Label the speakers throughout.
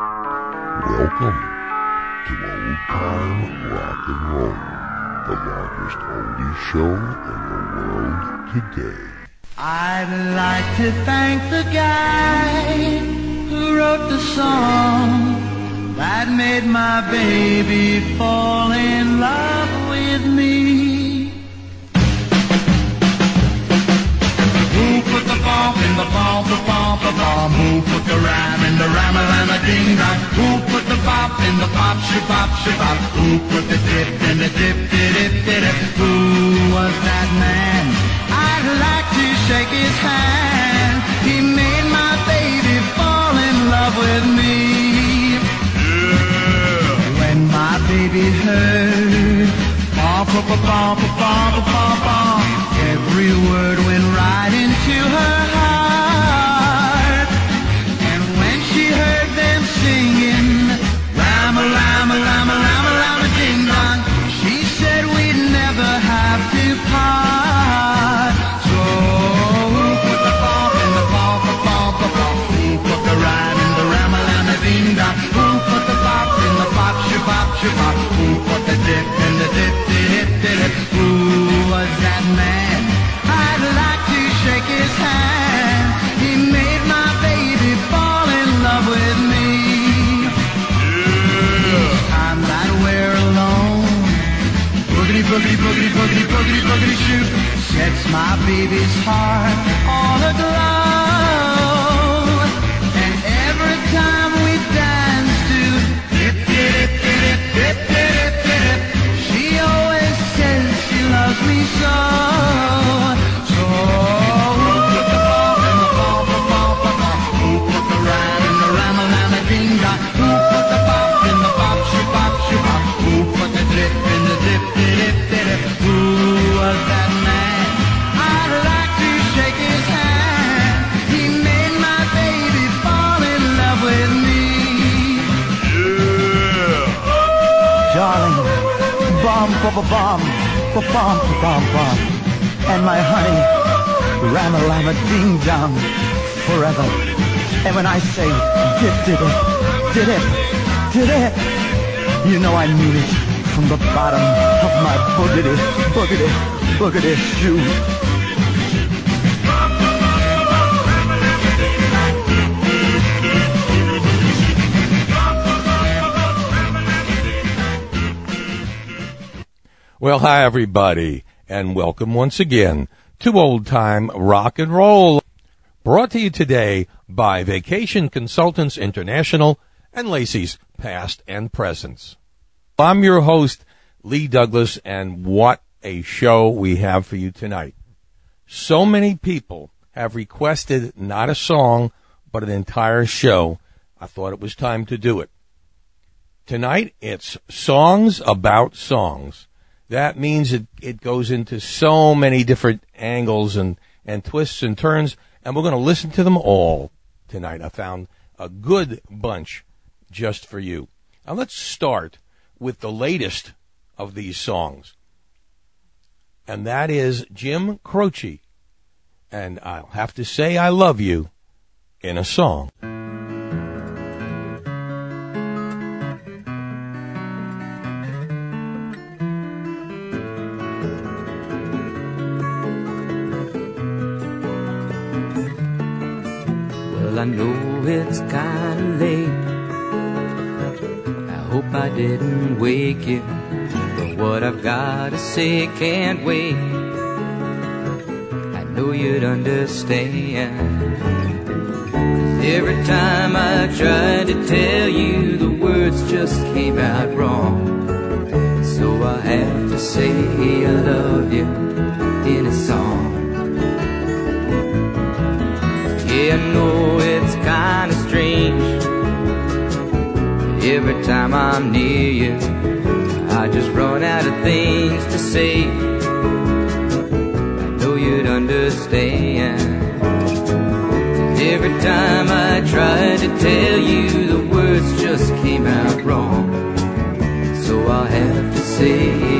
Speaker 1: Welcome to Old Time Rock and Roll, the longest oldie show in the world today.
Speaker 2: I'd like to thank the guy who wrote the song that made my baby fall in love with me. bop, in the bop, the bop, the bop. Who put the ram in the ram and a ding dong? Who put the pop in the pop? She pop, shabop, pop. Who put the dip in the dip, dip, dip, dip? Who was that man? I'd like to shake his hand. He made my baby fall in love with me. Yeah. When my baby heard, bop, bop, bop, bop, bop, bop, bop every word went right into her heart. And when she heard them singing, Rama, Rama, Rama, Rama, Rama, ding dong, she said we'd never have to part. So put the bop in the bop, bop, bop, bop? Who put the rhyme in the Rama, Rama, ding dong? Who put the bop in the bop, shabop, shabop? Who put the dip in the dip, dip, dip, dip? Who was that man? Boogity, boogity, boogity, boogity, boogity, shoot sets my baby's heart all aglow. And every time we dance to dip, dip, dip, dip, dip, dip, dip, she always says she loves me. So
Speaker 3: bomb, bomb, bomb, bomb, bomb, bomb, bomb. And my honey, rama lama ding dong, forever. And when I say dip, it, did it, did it, you know I mean it from the bottom of my boogity, boogity, boogity shoe.
Speaker 4: Well, hi everybody, and welcome once again to Old Time Rock and Roll. Brought to you today by Vacation Consultants International and Lacey's Past and Presents. I'm your host, Lee Douglas, and what a show we have for you tonight. So many people have requested not a song, but an entire show. I thought it was time to do it. Tonight, it's songs about songs that means it, it goes into so many different angles and, and twists and turns, and we're going to listen to them all tonight. I found a good bunch just for you. Now let's start with the latest of these songs, and that is Jim Croce, and I'll have to say I love you in a song.
Speaker 5: It's kinda late. I hope I didn't wake you. But what I've gotta say can't wait. I know you'd understand. every time I tried to tell you, the words just came out wrong. So I have to say I love you in a song. Yeah, I know it's kinda strange. Every time I'm near you, I just run out of things to say. I know you'd understand. Every time I tried to tell you, the words just came out wrong. So I'll have to say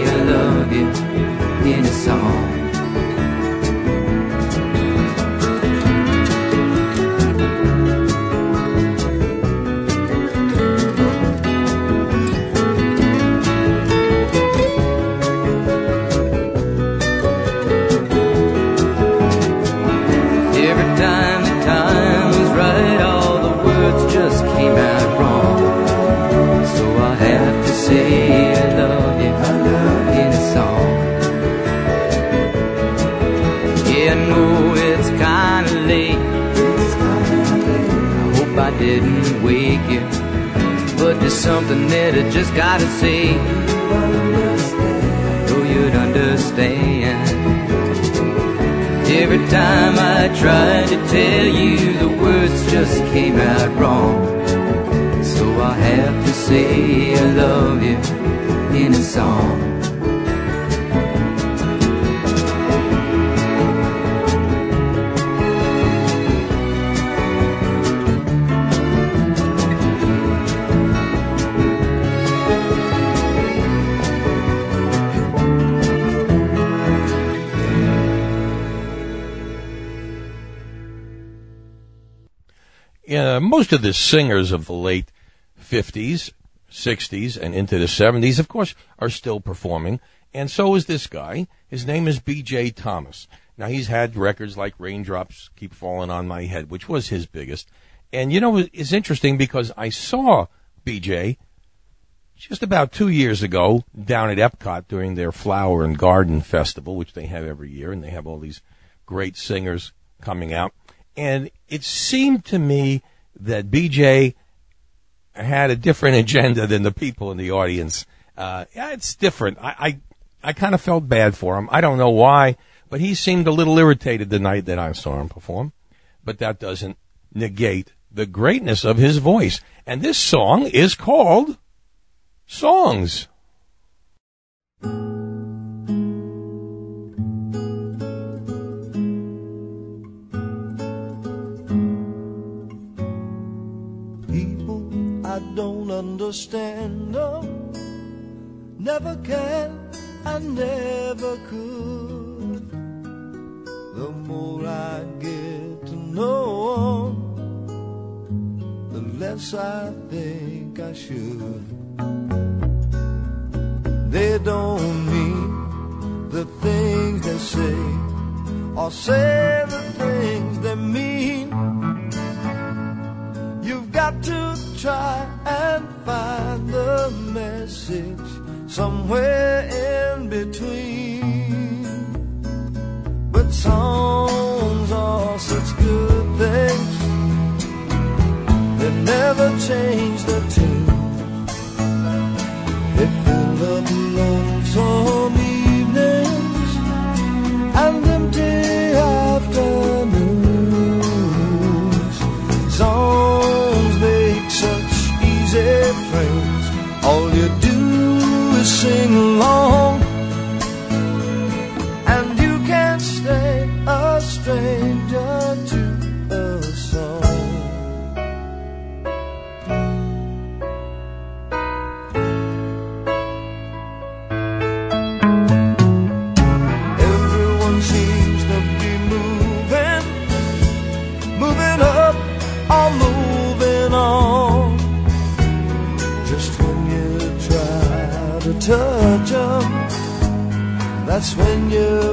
Speaker 4: most of the singers of the late 50s, 60s, and into the 70s, of course, are still performing. And so is this guy. His name is B.J. Thomas. Now, he's had records like Raindrops Keep Falling on My Head, which was his biggest. And, you know, it's interesting because I saw B.J. just about two years ago down at Epcot during their Flower and Garden Festival, which they have every year, and they have all these great singers coming out. And it seemed to me that BJ had a different agenda than the people in the audience. Uh, yeah, it's different. I, I, I kind of felt bad for him. I don't know why, but he seemed a little irritated the night that I saw him perform. But that doesn't negate the greatness of his voice. And this song is called Songs.
Speaker 6: Don't understand them. Never can, and never could. The more I get to know them, the less I think I should. They don't mean the things they say, or say the things they mean. You've got to try somewhere in between. But songs are such good things, that never change the when you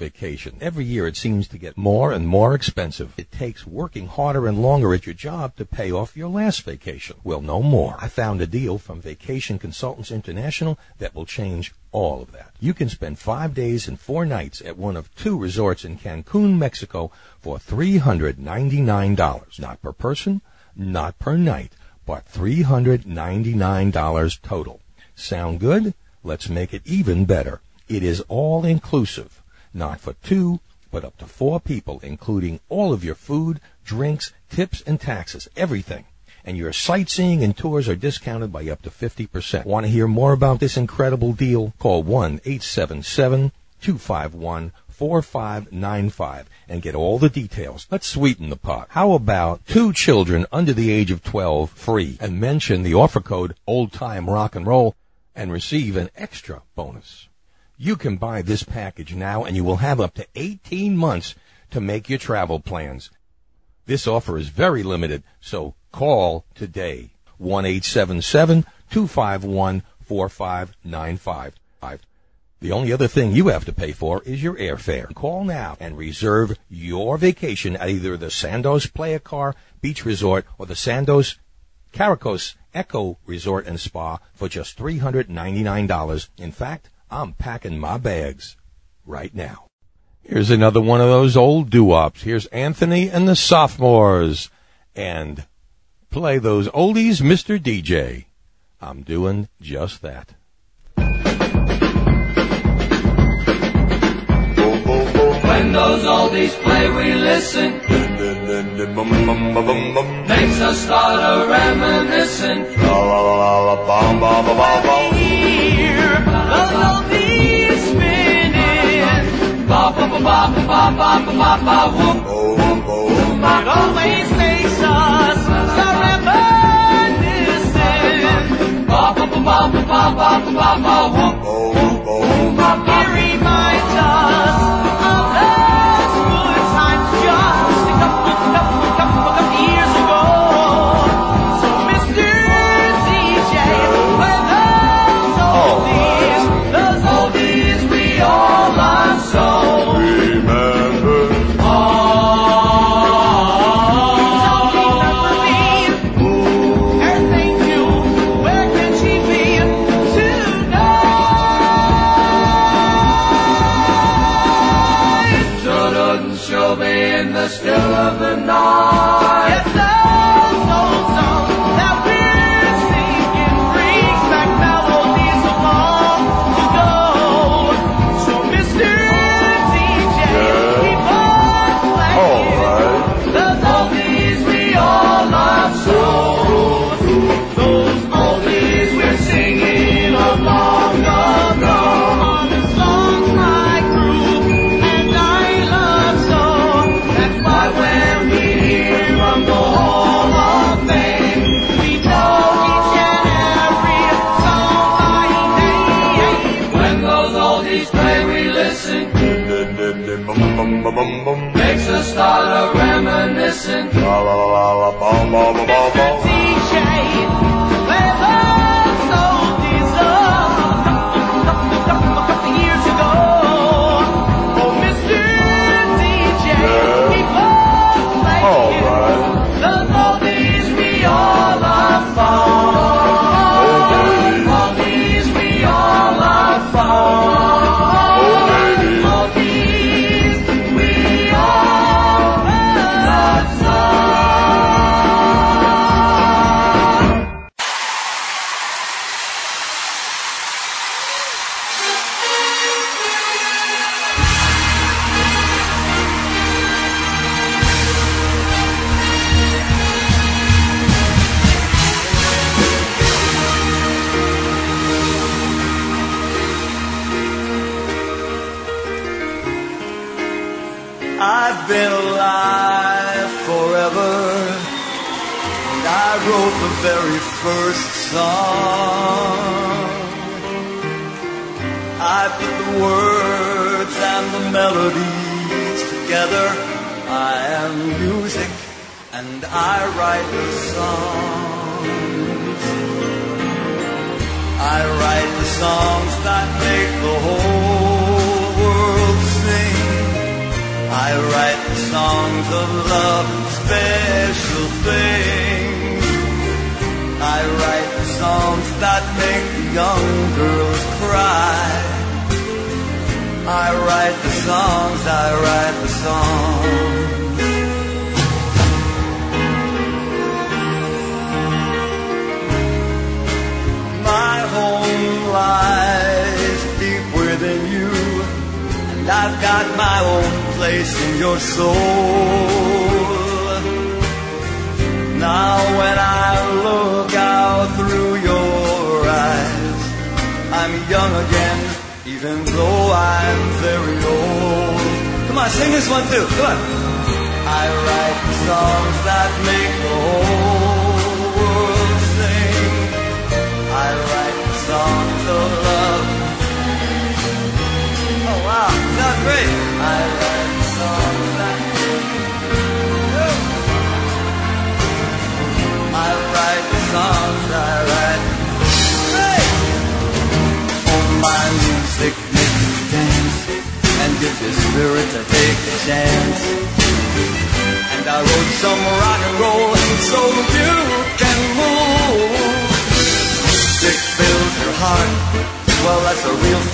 Speaker 4: vacation. Every year it seems to get more and more expensive. It takes working harder and longer at your job to pay off your last vacation. Well, no more. I found a deal from Vacation Consultants International that will change all of that. You can spend five days and four nights at one of two resorts in Cancun, Mexico for $399. Not per person, not per night, but $399 total. Sound good? Let's make it even better. It is all inclusive, not for two, but up to four people, including all of your food, drinks, tips, and taxes, everything. And your sightseeing and tours are discounted by up to 50%. Want to hear more about this incredible deal? Call 1-877-251-4595 and get all the details. Let's sweeten the pot. How about two children under the age of 12 free and mention the offer code old time rock and roll and receive an extra bonus. You can buy this package now and you will have up to 18 months to make your travel plans. This offer is very limited, so call today. 1-877-251-4595. The only other thing you have to pay for is your airfare. Call now and reserve your vacation at either the Sandos Playacar Beach Resort or the Sandos Caracol Eco Resort and Spa for just $399. In fact, I'm packing my bags right now. Here's another one of those old doo-wops. Here's Anthony and the Sophomores. And play those oldies, Mr. DJ. I'm doing just that.
Speaker 7: When those oldies play, we listen. Makes us start a reminiscing. Ba ba ba ba ba ba ba ba ba whoop.
Speaker 8: It always makes us so reminiscent.
Speaker 7: Ba ba ba ba ba ba ba ba ba whoop.
Speaker 8: It reminds us
Speaker 7: Makes us start a reminiscing. La la la la, bum bum bum bum.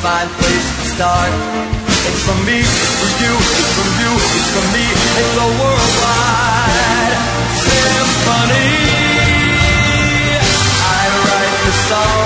Speaker 7: Fine place to start. It's from me, from you, it's from you, it's from me. It's a worldwide symphony. I write the songs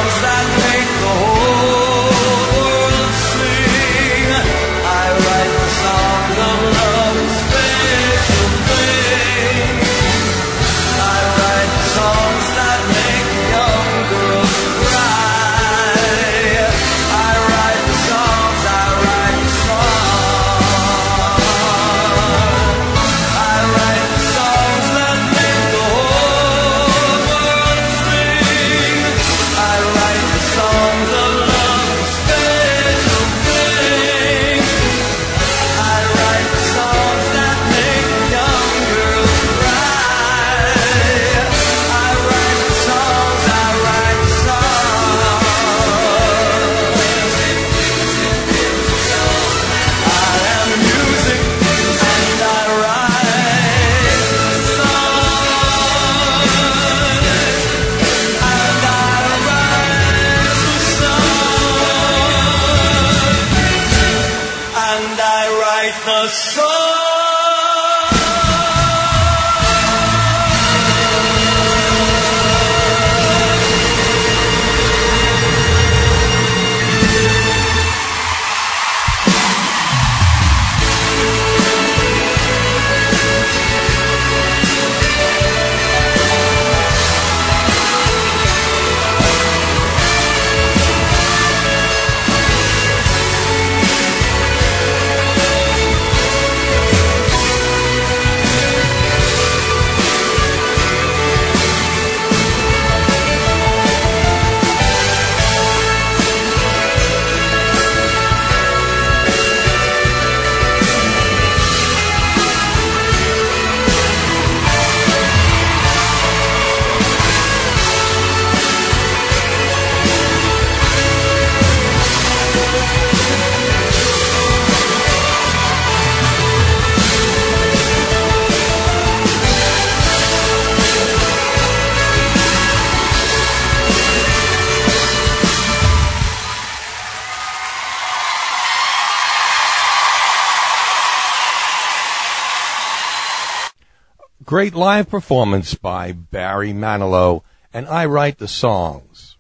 Speaker 4: Great live performance by Barry Manilow, and I write the songs.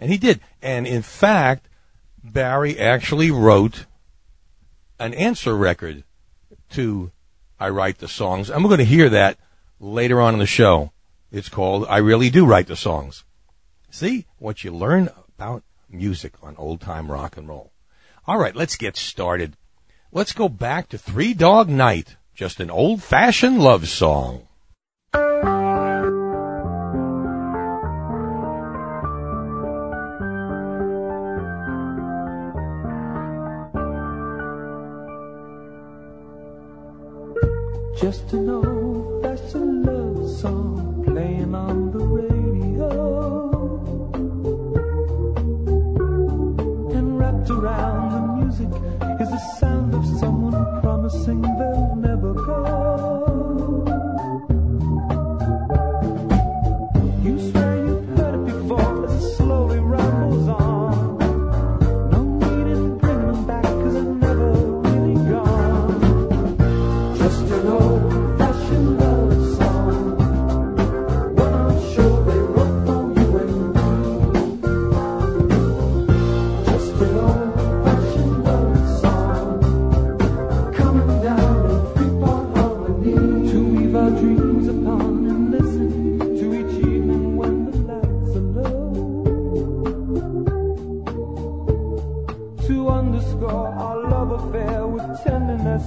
Speaker 4: And he did. And in fact, Barry actually wrote an answer record to I Write the Songs. We're going to hear that later on in the show. It's called I Really Do Write the Songs. See what you learn about music on old time rock and roll. All right, let's get started. Let's go back to Three Dog Night, just an old fashioned love song.
Speaker 9: Just an old fashioned love song playing on the radio. And wrapped around the music is the sound of someone promising their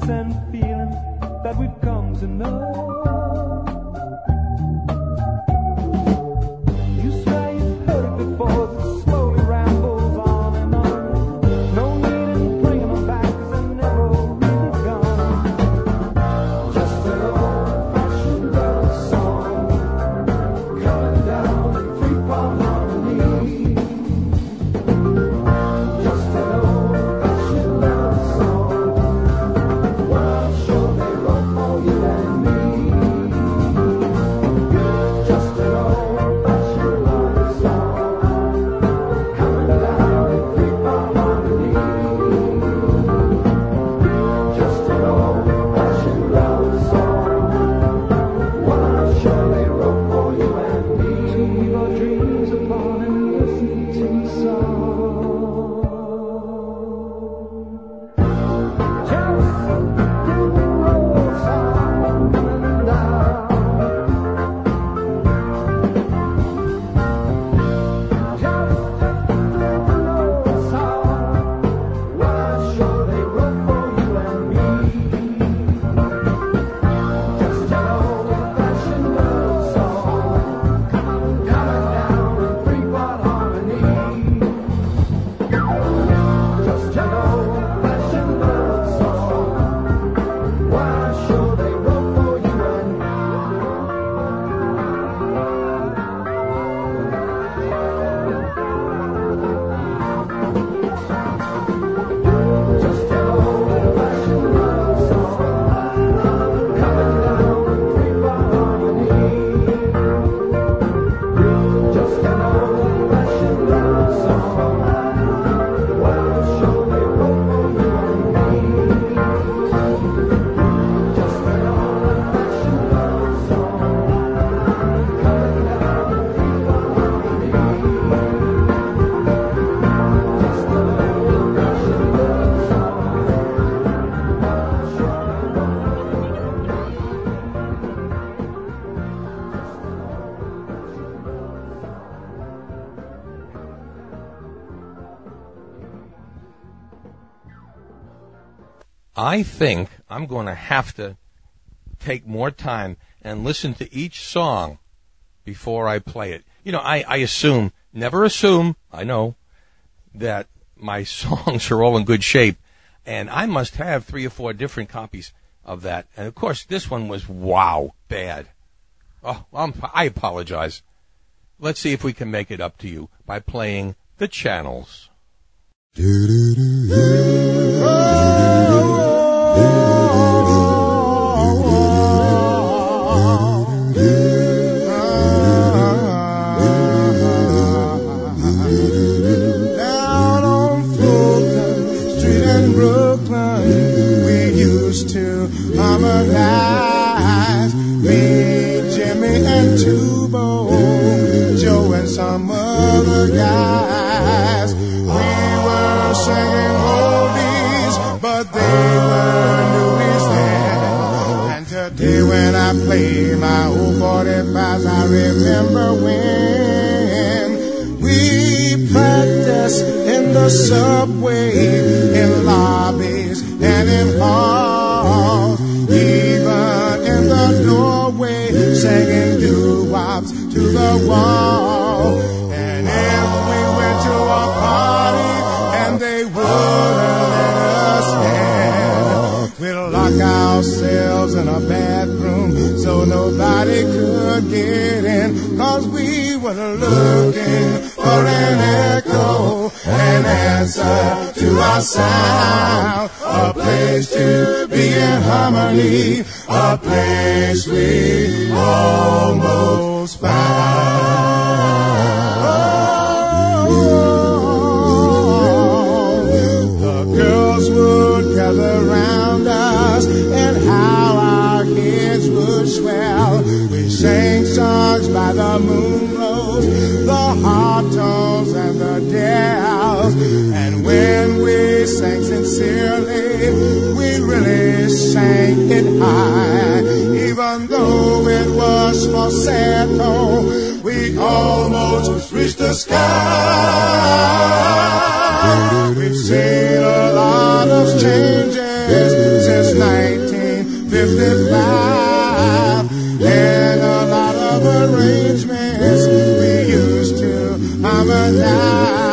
Speaker 9: and feelings that we've come to know.
Speaker 4: I think I'm going to have to take more time and listen to each song before I play it. You know, I, I assume, never assume, I know, that my songs are all in good shape, and I must have three or four different copies of that. And of course, this one was wow, bad. Oh, I'm, I apologize. Let's see if we can make it up to you by playing the channels.
Speaker 10: Subway, in lobbies, and in halls. Even in the doorway, singing doo-wops to the wall. And if we went to a party and they wouldn't let us in, we'd lock ourselves in a bathroom so nobody could get in. Cause we were looking an answer to our sound. A place to be in harmony, a place we almost found. The girls would gather round us and how our heads would swell. We sang songs by the Moonglows, the hard And when we sang sincerely, we really sang it high. Even though it was falsetto, we almost reached the sky. We've seen a lot of changes since 1955. And a lot of arrangements we used to harmonize.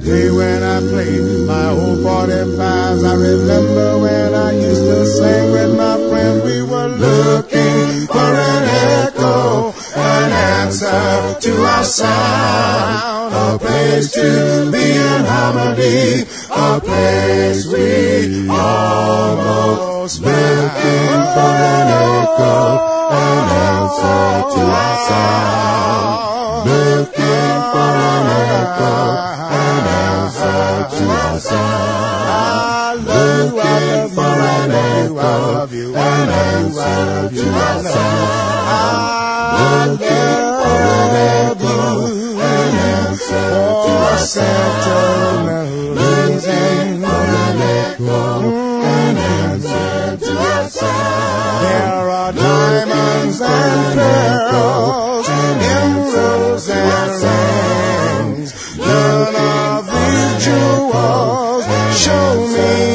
Speaker 10: Today when I played my old 45s, I remember when I used to sing with my friend. We were looking for an echo, an answer to our sound, a place to be in harmony, a place we almost looking for an echo, an answer to our sound, looking for an echo, an answer to our sound, looking for an echo, an answer to our sound, looking for an echo, an answer to our sound, looking for an echo, an answer to our sound. There are diamonds and pearls,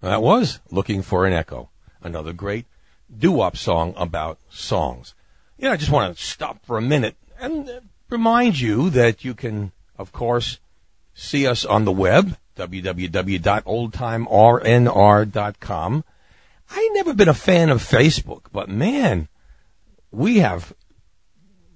Speaker 4: That was Looking for an Echo, another great doo-wop song about songs. Yeah, I just want to stop for a minute and remind you that you can, of course, see us on the web, www.oldtimernr.com. I never been a fan of Facebook, but man, we have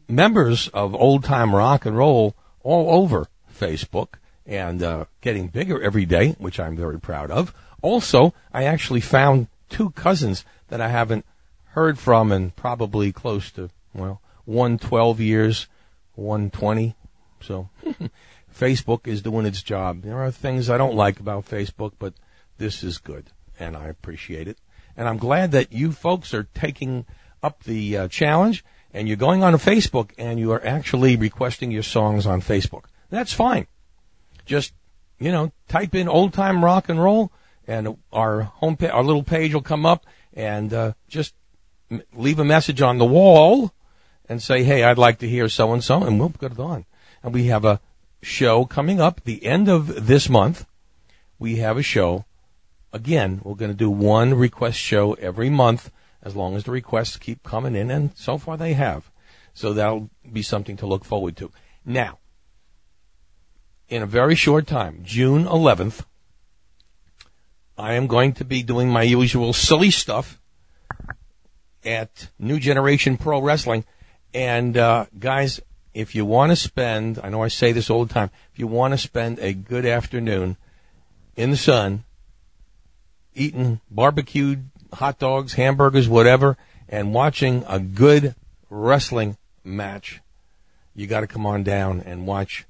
Speaker 4: members of old time rock and roll all over Facebook and uh, getting bigger every day, which I'm very proud of. Also, I actually found two cousins that I haven't heard from in probably close to, well, one 12 years, one twenty. So Facebook is doing its job. There are things I don't like about Facebook, but this is good and I appreciate it. And I'm glad that you folks are taking up the uh, challenge and you're going on Facebook and you are actually requesting your songs on Facebook. That's fine. Just, you know, type in old time rock and roll and our home pa- our little page will come up and uh, just m- leave a message on the wall and say, "Hey, I'd like to hear so and so," and we'll put it on. And we have a show coming up the end of this month. We have a show. Again, we're going to do one request show every month as long as the requests keep coming in, and so far they have. So that'll be something to look forward to. Now, in a very short time, June 11th, I am going to be doing my usual silly stuff at New Generation Pro Wrestling. And, uh, guys, if you want to spend, I know I say this all the time, if you want to spend a good afternoon in the sun, eating barbecued hot dogs, hamburgers, whatever, and watching a good wrestling match, you got to come on down and watch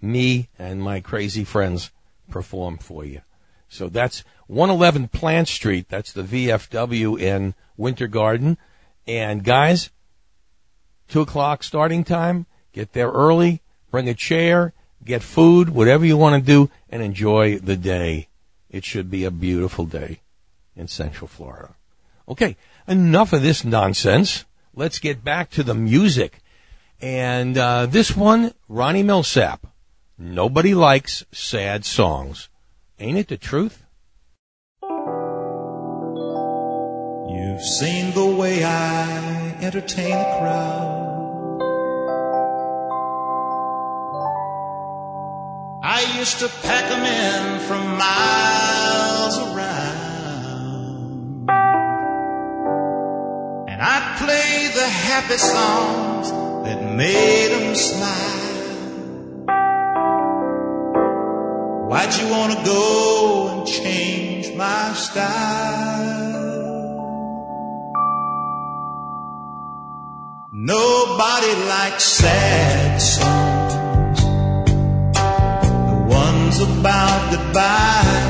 Speaker 4: me and my crazy friends perform for you. So that's 111 Plant Street. That's the VFW in Winter Garden. And guys, two o'clock starting time. Get there early. Bring a chair. Get food. Whatever you want to do, and enjoy the day. It should be a beautiful day in Central Florida. Okay, enough of this nonsense. Let's get back to the music. And uh, this one, Ronnie Milsap. Nobody likes sad songs. Ain't it the truth?
Speaker 11: You've seen the way I entertain the crowd. I used to pack 'em in from miles around. And I'd play the happy songs that made 'em smile. Why'd you want to go and change my style? Nobody likes sad songs, the ones about goodbye.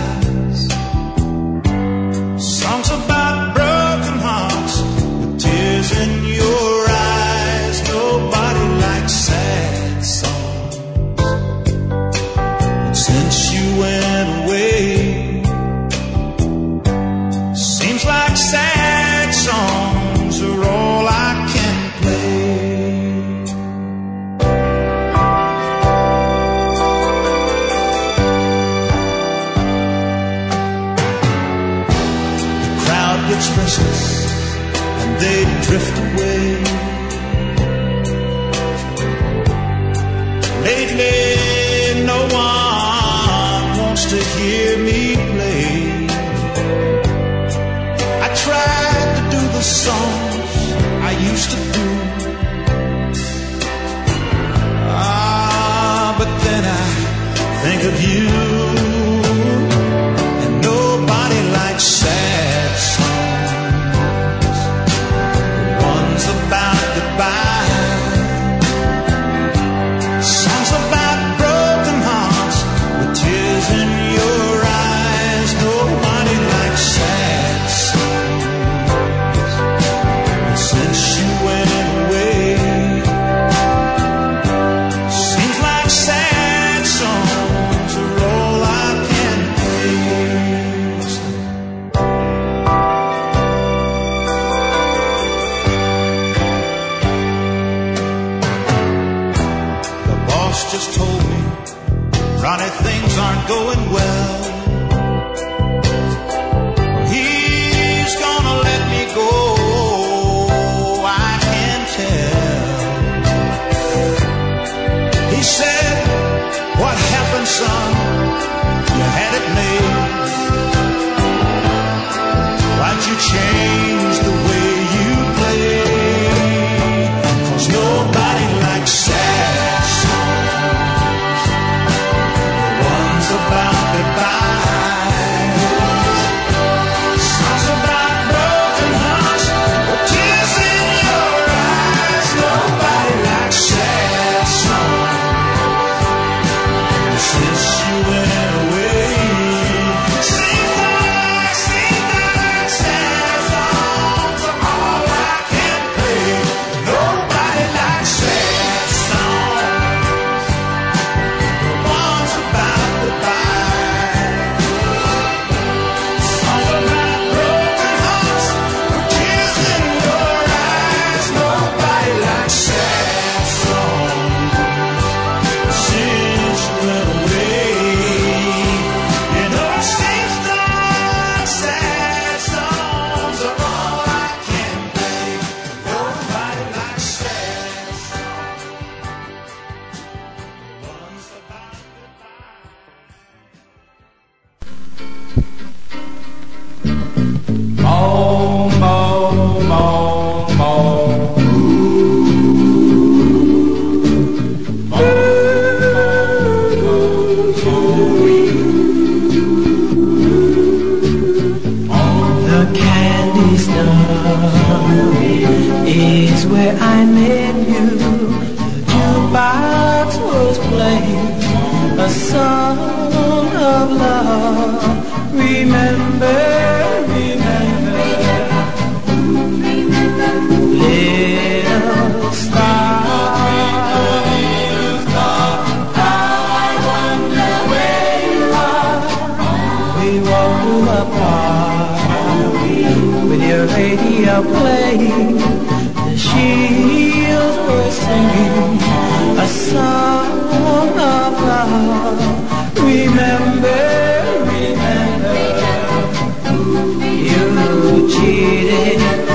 Speaker 2: cheated.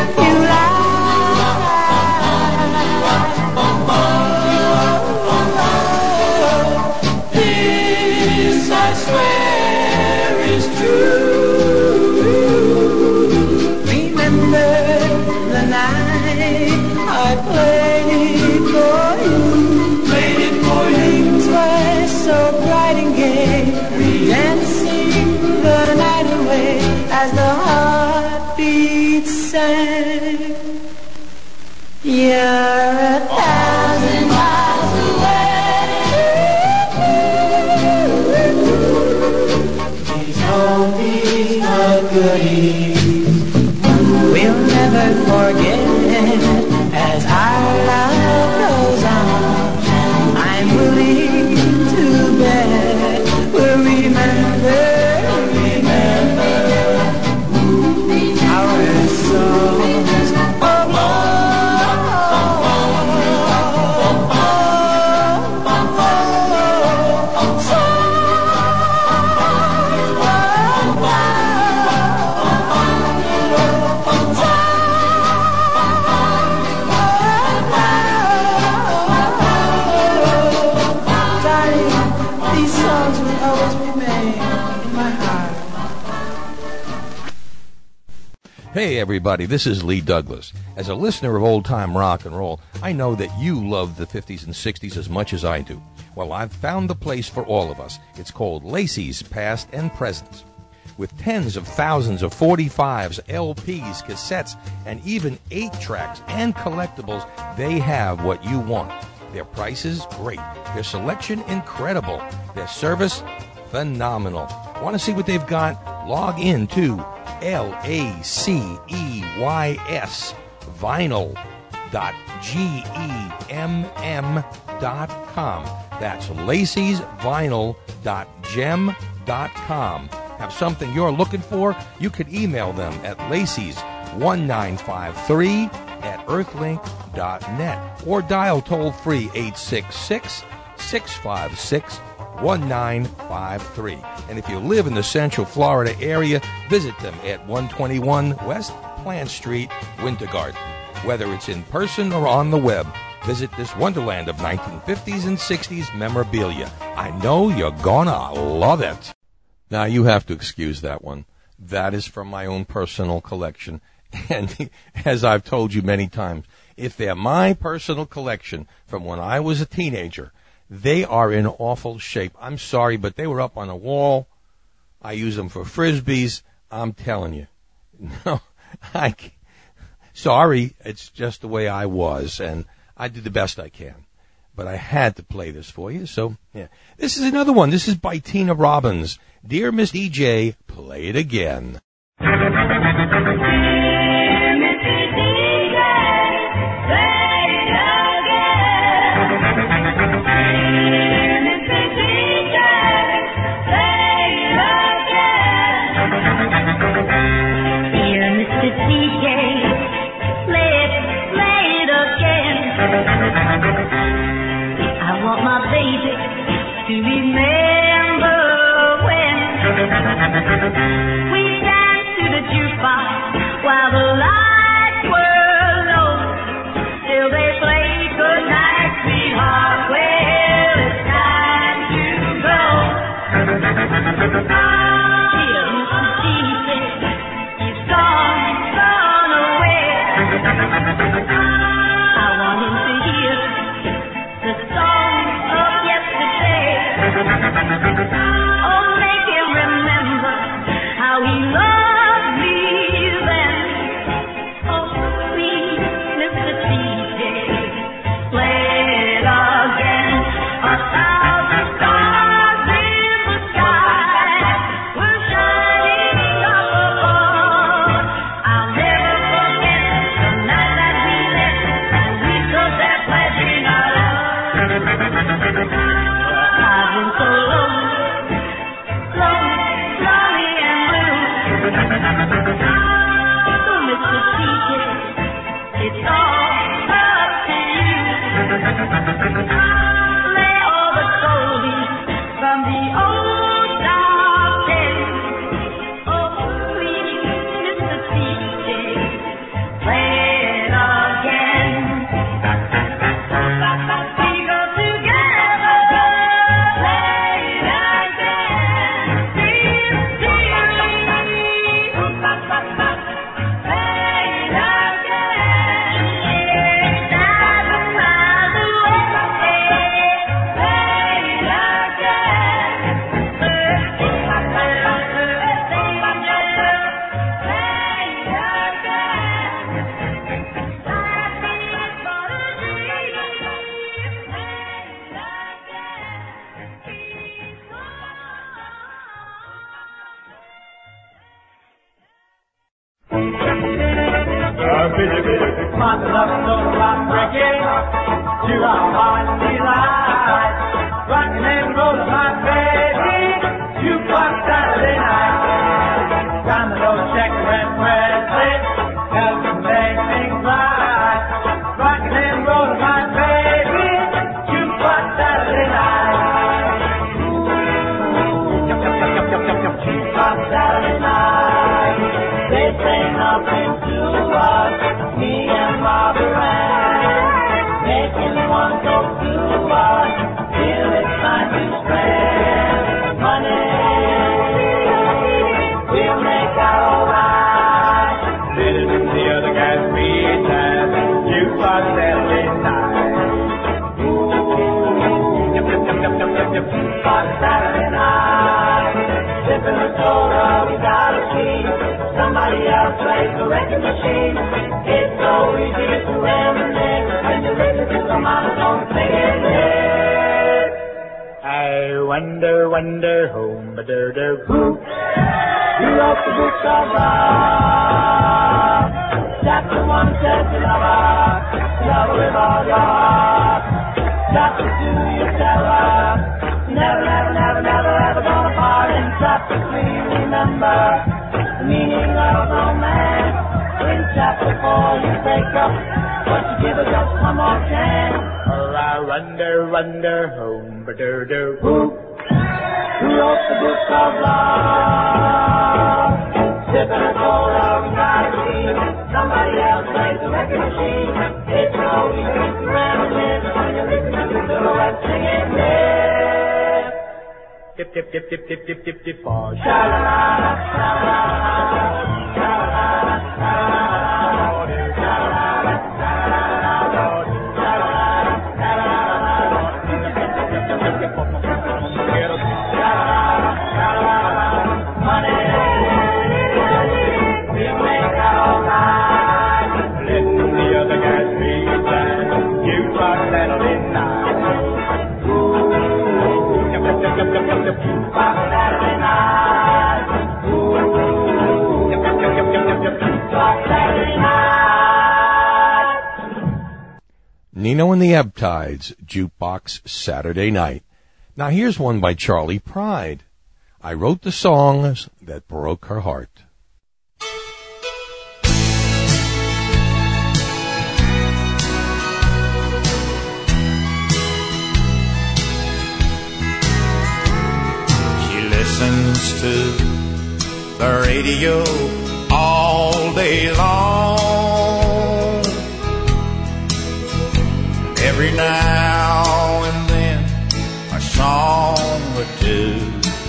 Speaker 4: Everybody, this is Lee Douglas. As a listener of old time rock and roll, I know that you love the 50s and 60s as much as I do. Well, I've found the place for all of us. It's called Lacey's Past and Presents. With tens of thousands of 45s, LPs, cassettes, and even 8 tracks and collectibles, they have what you want. Their prices, great. Their selection, incredible. Their service, phenomenal. Want to see what they've got? Log in to L A C E Y S vinyl dot G E M M dot com. That's Lacey's vinyl dot gem dot com. Have something you're looking for? You could email them at Lacey's 1953 at earthlink.net or dial toll free 866 656 1953. And if you live in the Central Florida area, visit them at 121 West Plant Street, Winter Garden. Whether it's in person or on the web, visit this wonderland of 1950s and 60s memorabilia. I know you're gonna love it. Now you have to excuse that one. That is from my own personal collection. And as I've told you many times, if they're my personal collection from when I was a teenager, they are in awful shape. I'm sorry, but they were up on a wall. I use them for frisbees. I'm telling you. No, I, sorry. It's just the way I was and I did the best I can. But I had to play this for you. So yeah, this is another one. This is by Tina Robbins. Dear Miss DJ, play it again.
Speaker 12: Bye. Three, remember the meaning of romance. In chapter four, you break up, but you give it just one more chance. I wonder, wonder, whom, but there, there, who? Who wrote the book of love? Sipping a cola, Dip, dip, dip, dip, dip, dip, dip, dip, oh, sha-la-la-la, sha-la-la-la, sha-la-la-la,
Speaker 4: Nino and the Ebb-Tides, Jukebox Saturday Night. Now here's one by Charley Pride. I wrote the songs that broke her heart.
Speaker 11: She listens to the radio all day long. Every now and then, a song or two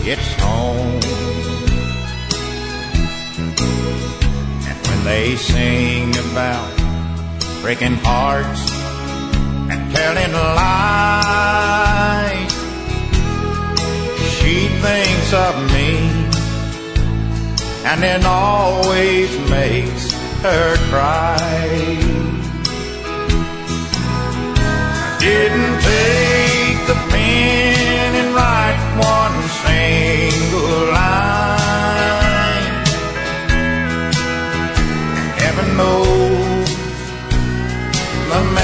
Speaker 11: gets home. And when they sing about breaking hearts and telling lies, she thinks of me and then always makes her cry. Didn't take the pen and write one single line. Heaven knows the melody's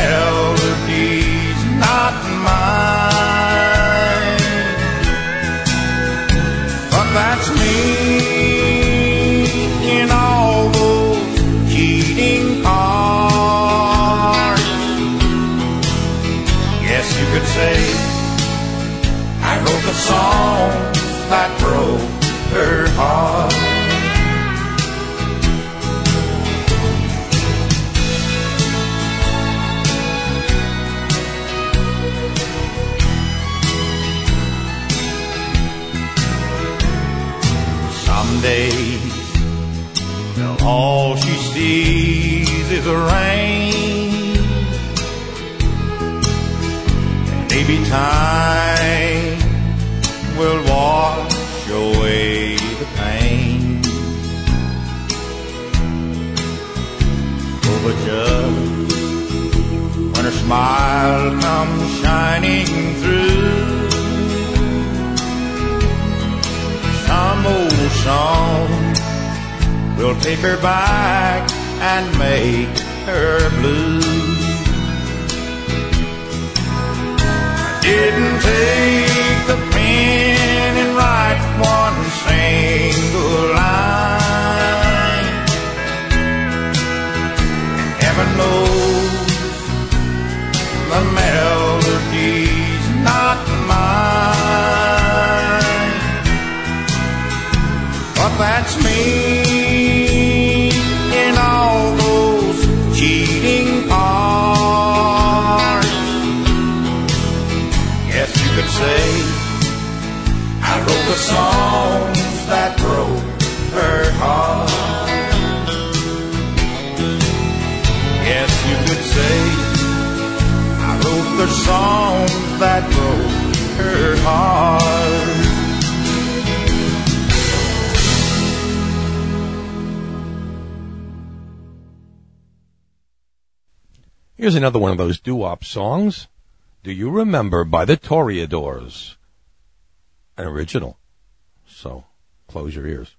Speaker 11: time will wash away the pain. Oh, but just when her smile comes shining through, some old song will take her back and make her blue. Didn't take the pen and write one single line. Heaven knows the melody's not mine. But that's me songs that broke her heart. Yes, you could say I wrote the songs that broke her heart.
Speaker 4: Here's another one of those doo-wop songs. Do you remember by the Toreadors? An original. So, close your ears.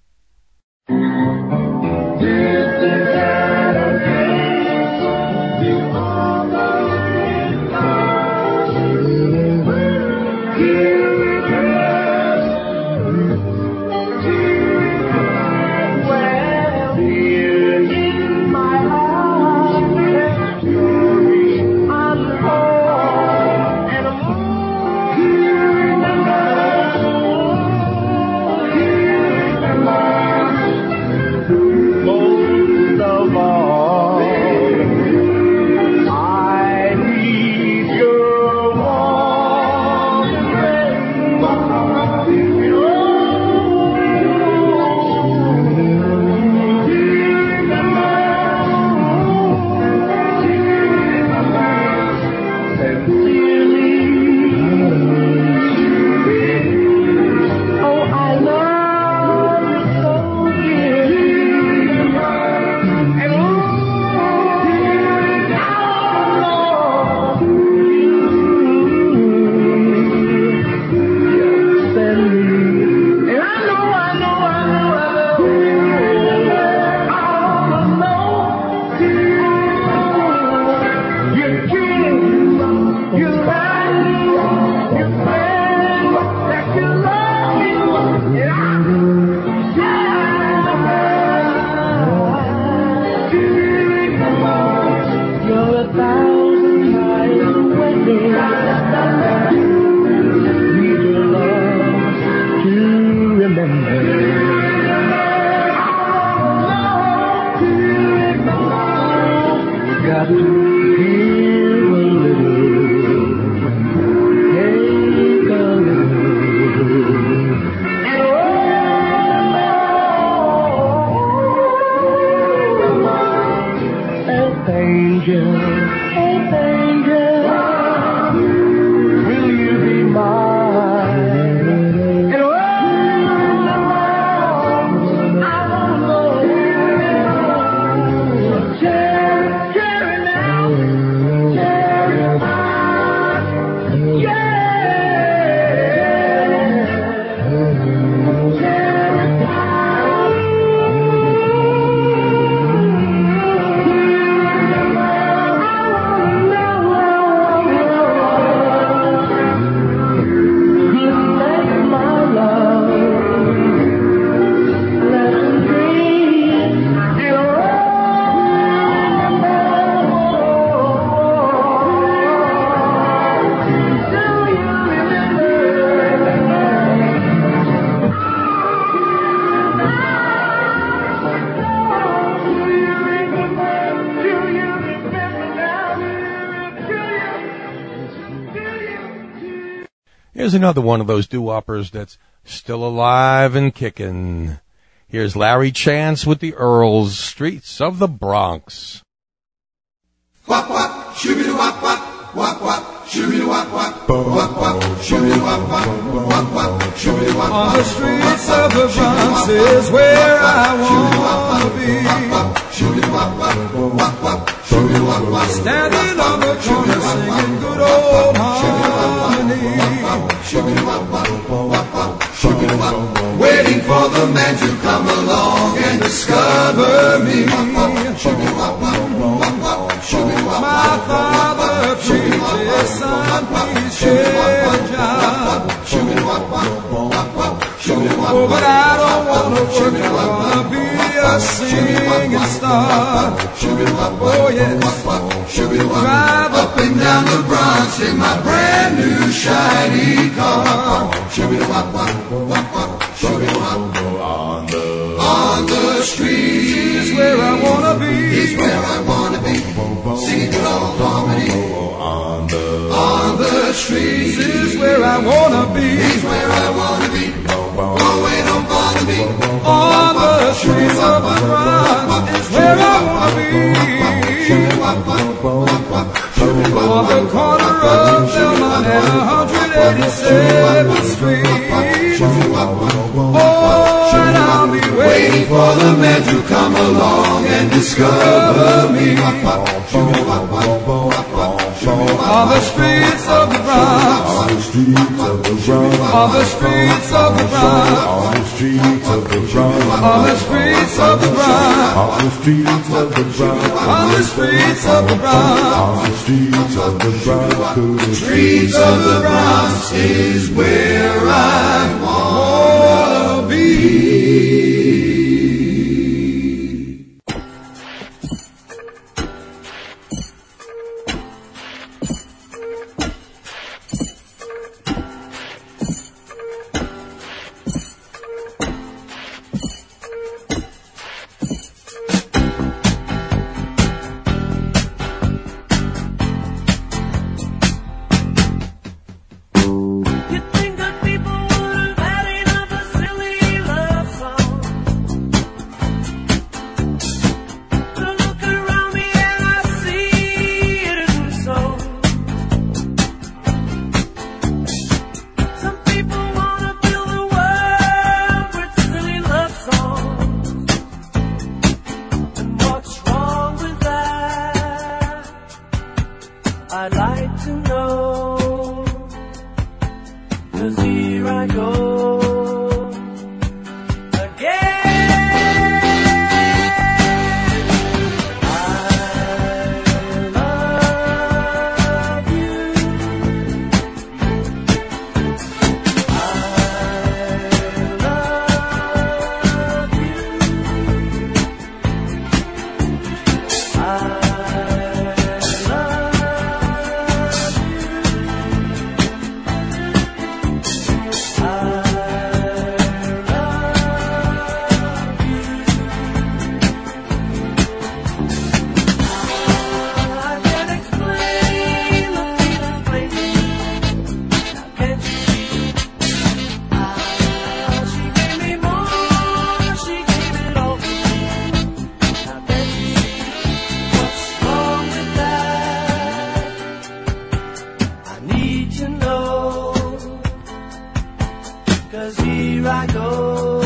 Speaker 4: Here's another one of those doo-woppers that's still alive and kicking. Here's Larry Chance with the Earls, Streets of the Bronx.
Speaker 13: Wap wap, wap
Speaker 14: on the streets of the Bronx is where I wanna be. Standing on the corner singing good old harmony.
Speaker 15: Waiting for the man to come along and discover me. Shimmy wop.
Speaker 14: My father preaches, please share job. Oh, but I don't wanna work, I wanna be a singing star. Oh, yes.
Speaker 15: Drive up and down the Bronx in my brand new shiny car. On the, on the street
Speaker 14: is where I wanna be.
Speaker 15: Is where I wanna be. Singing good old harmony. On the, on the street
Speaker 14: is where I wanna be.
Speaker 15: Is where I wanna be. Oh, wait, don't bother me.
Speaker 14: On the streets of the Bronx is where I wanna be. On the corner of Belmont and 187th Street. Oh, and I'll be
Speaker 15: Waiting for the man to come along and discover me.
Speaker 14: On the streets of the Bronx.
Speaker 1: On the streets of the Bronx.
Speaker 14: On the streets of the Bronx.
Speaker 1: On the streets of the Bronx.
Speaker 14: On the streets of the Bronx.
Speaker 1: On the streets of the Bronx.
Speaker 14: On the streets of the Bronx.
Speaker 1: On the streets of the Bronx. The
Speaker 15: Streets of the Bronx is where I
Speaker 14: wanna be.
Speaker 16: Cause here I
Speaker 4: go.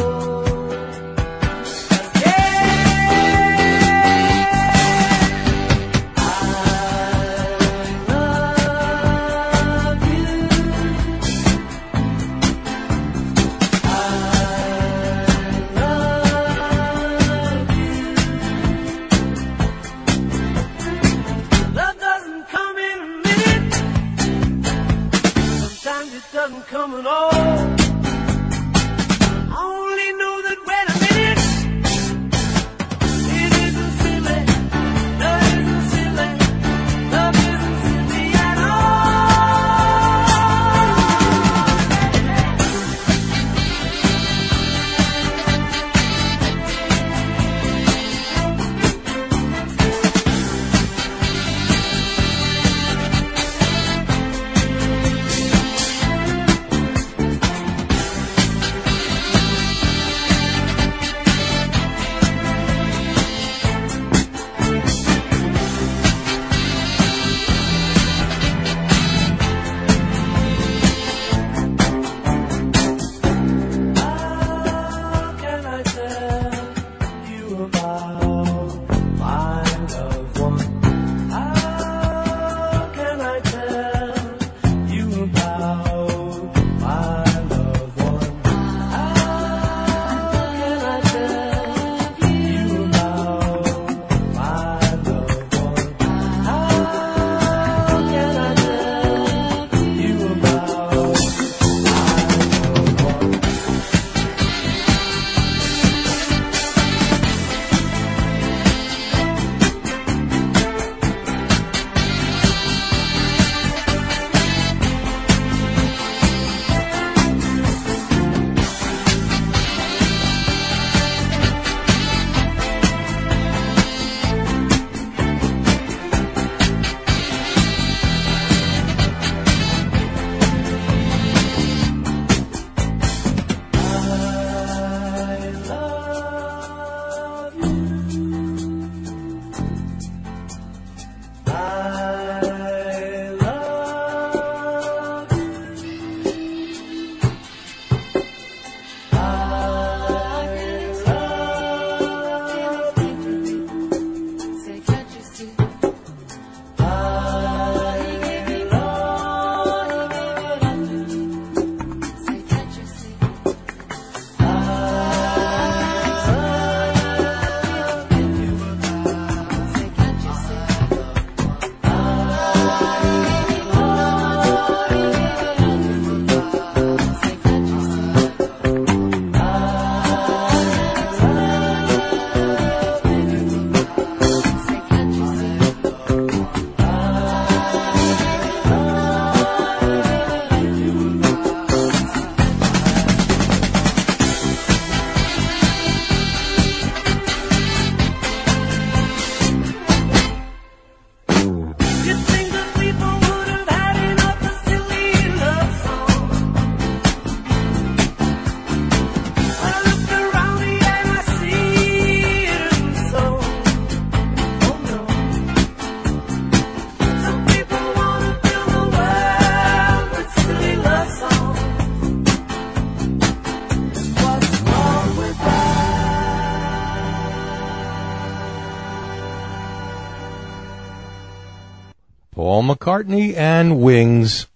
Speaker 4: McCartney and Wings,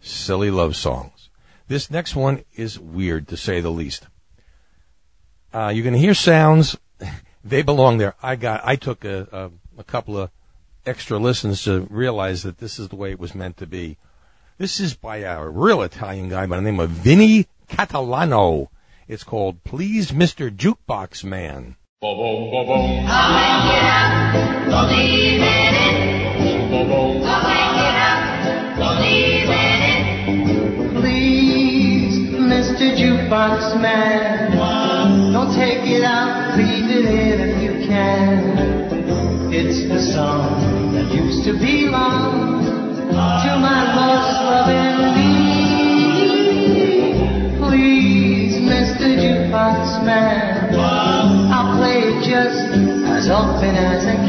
Speaker 4: Silly Love Songs. This next one is weird to say the least. Uh, you're going to hear sounds. They belong there. I got, I took a, a, a couple of extra listens to realize that this is the way it was meant to be. This is by a real Italian guy by the name of Vinny Catalano. It's called Please Mr. Jukebox Man.
Speaker 16: Don't take it out, leave it in if you can. It's the song that used to belong to my most loving thee. Please, Mr. Jukebox Man, I'll play it just as often as I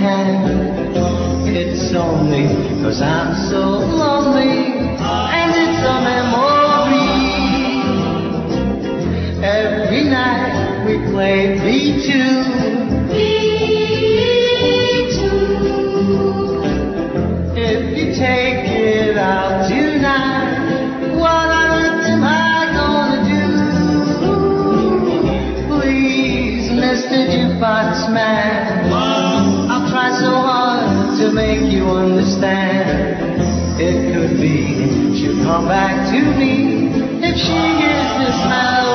Speaker 16: play B2. If you take it out tonight, what on earth am I gonna do? Please, Mr. Jukebox Man, I'll try so hard to make you understand. It could be she'll come back to me if she hears this melody.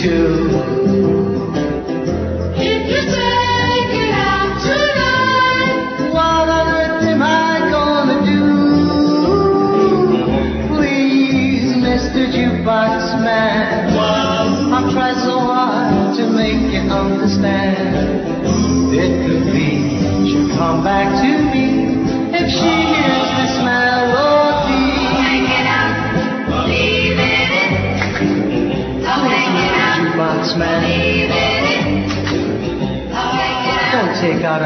Speaker 16: Play take out.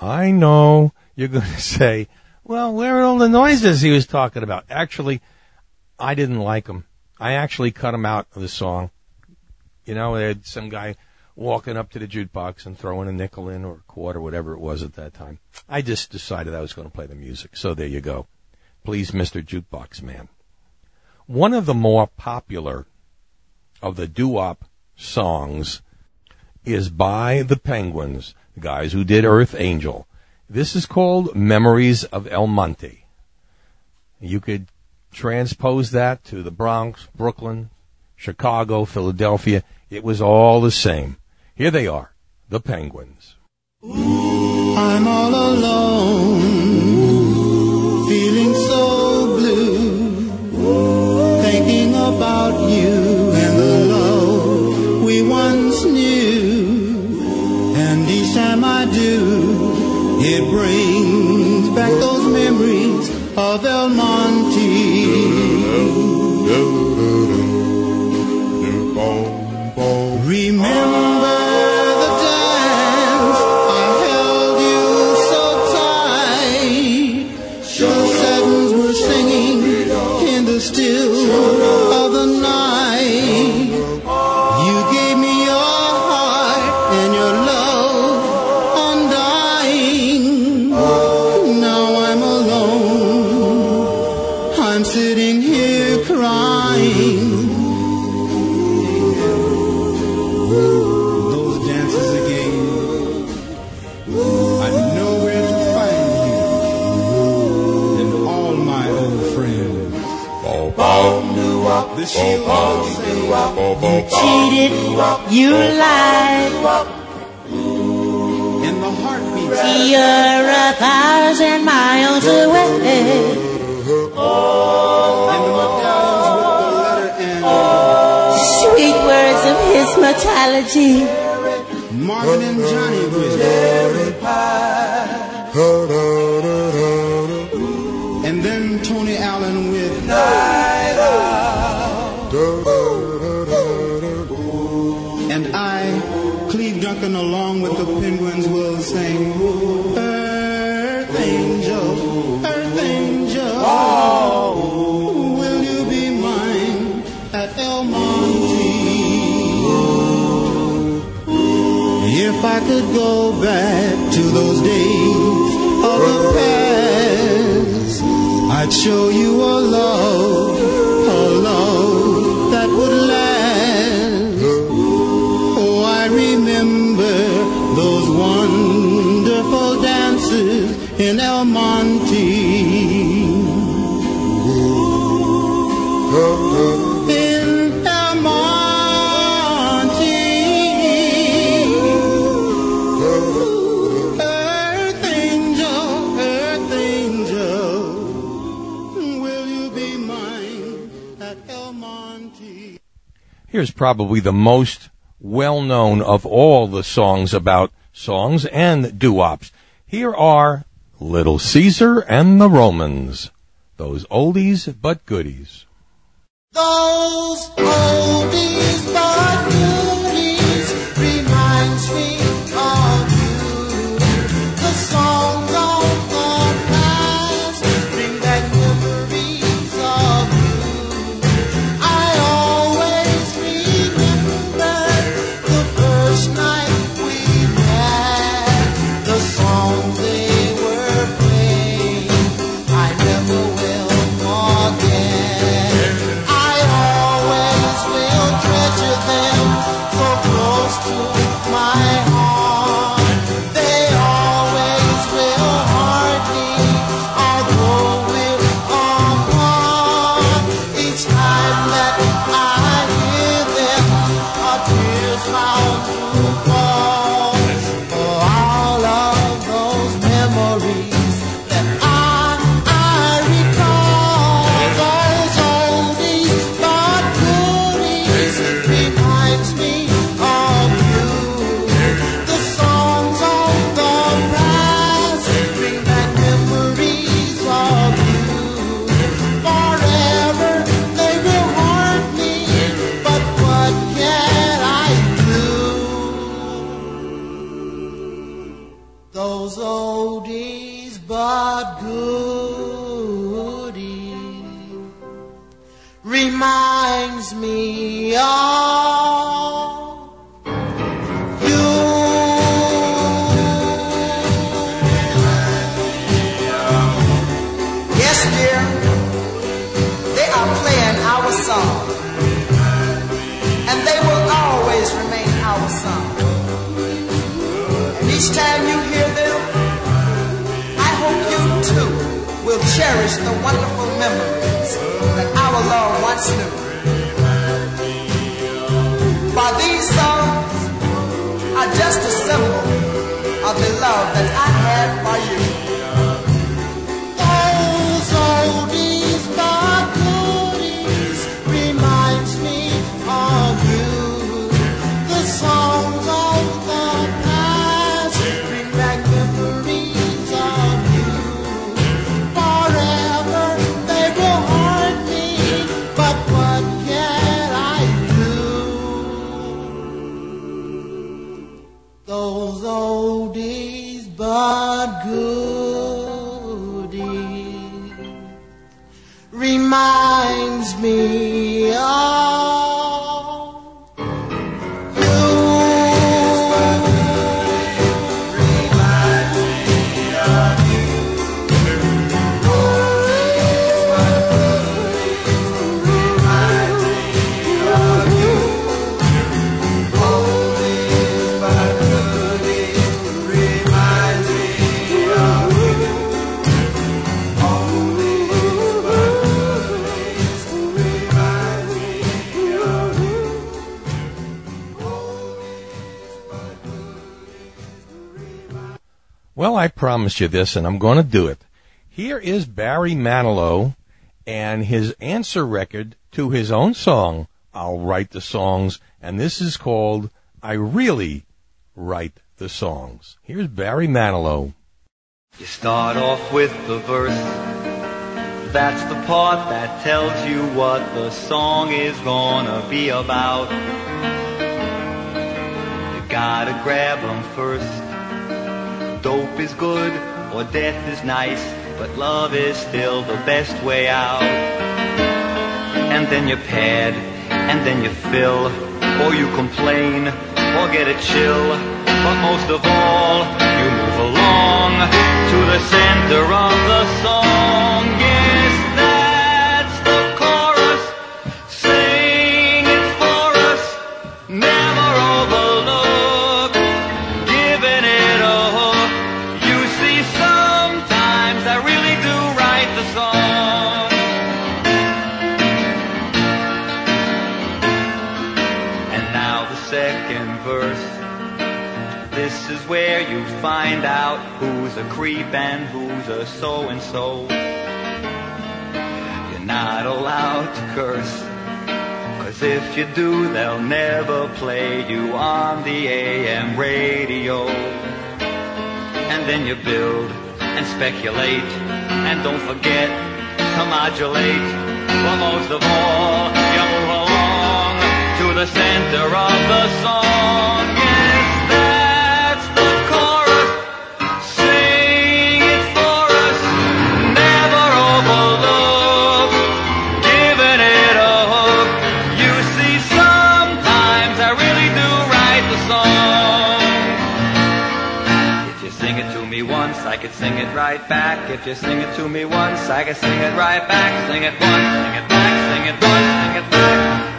Speaker 16: I
Speaker 4: know you're going to say, well, where are all the noises he was talking about? Actually, I didn't like them. I actually cut them out of the song. You know, they had some guy walking up to the jukebox and throwing a nickel in or a quarter, whatever it was at that time. I just decided I was going to play the music. So there you go. Please, Mr. Jukebox Man. One of the more popular of the doo-wop songs is by the Penguins, the guys who did Earth Angel. This is called Memories of El Monte. You could transpose that to the Bronx, Brooklyn, Chicago, Philadelphia. It was all the same. Here they are, the Penguins.
Speaker 2: I'm all alone, feeling so blue, thinking about you memories of El Monte.
Speaker 4: Here's probably the most well known of all the songs about songs and doo-wops. Here are Little Caesar and the Romans. Those oldies but goodies.
Speaker 17: Those oldies but goodies reminds me of you.
Speaker 18: Yes, dear. They are playing our song. And they will always remain our song. And each time you hear them, I hope you too will cherish the wonderful memories our once knew. For these songs are just a symbol of the love that I have for you.
Speaker 17: Me I
Speaker 4: promised you this, and I'm going to do it. Here is Barry Manilow and his answer record to his own song, I'll Write the Songs, and this is called I Really Write the Songs. Here's Barry Manilow.
Speaker 7: You start off with the verse. That's the part that tells you what the song is gonna be about. You gotta grab 'em first. Dope is good or death is nice, but love is still the best way out. And then you pad, and then you fill, or you complain, or get a chill. But most of all, you move along to the center of the song. Yes, This is where you find out who's a creep and who's a so and so. You're not allowed to curse. Cause if you do, they'll never play you on the AM radio. And then you build and speculate. And don't forget to modulate. But most of all, the center of the song. Yes, that's the chorus. Sing it for us. Never overlook. Giving it a hook. You see, sometimes I really do write the song. If you sing it to me once, I could sing it right back. If you sing it to me once, I could sing it right back. Sing it once, sing it back, sing it once, sing it back.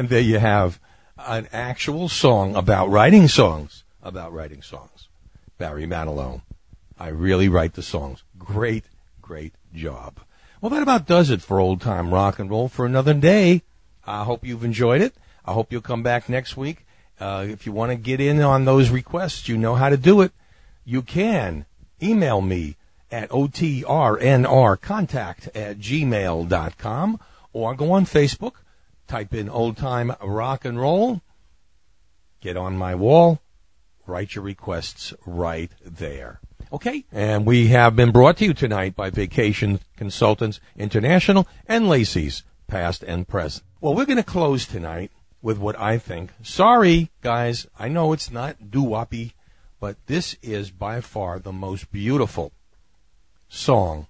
Speaker 4: And there you have an actual song about writing songs. About writing songs. Barry Manilow. I really write the songs. Great, great job. Well, that about does it for old time rock and roll for another day. I hope you've enjoyed it. I hope you'll come back next week. Uh, if you want to get in on those requests, you know how to do it. You can email me at otrnrcontact at gmail.com or go on Facebook, type in old time rock and roll, get on my wall, write your requests right there. Okay? And we have been brought to you tonight by Vacation Consultants International and Lacey's, past and present. Well, we're going to close tonight with what I think. Sorry, guys, I know it's not doo-woppy, but this is by far the most beautiful song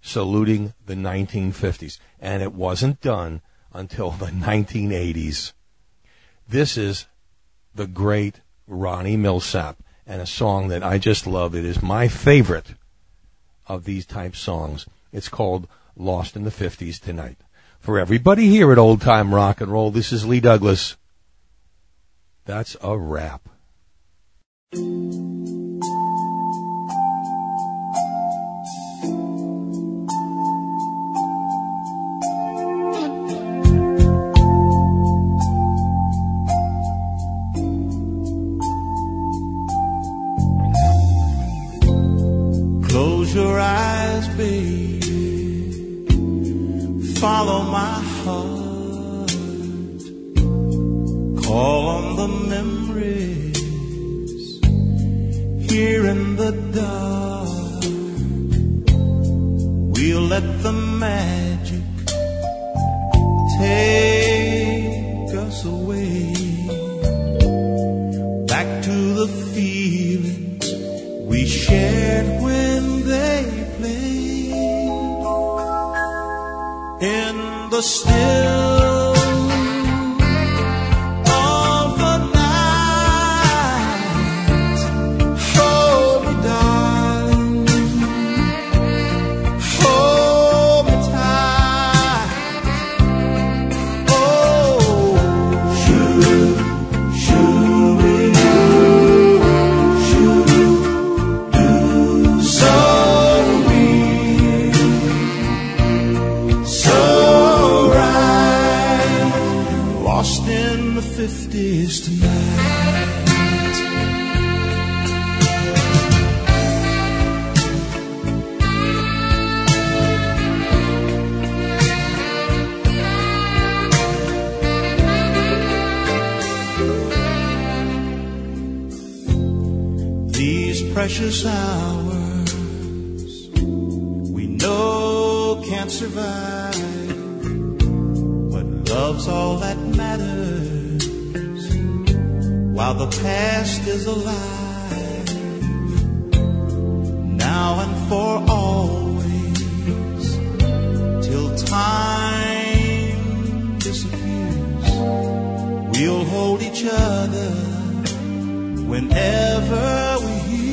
Speaker 4: saluting the 1950s. And it wasn't done until the 1980s. This is the great Ronnie Milsap and a song that I just love. It is my favorite of these type songs. It's called Lost in the 50s Tonight. For everybody here at Old Time Rock and Roll, this is Lee Douglas. That's a wrap.
Speaker 11: Baby. Follow my heart. Call on the memories here in the dark. We'll let the magic take us away back to the feelings we shared when they still survive, but love's all that matters while the past is alive. Now and for always, till time disappears, we'll hold each other whenever we hear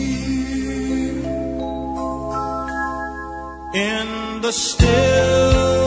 Speaker 11: the still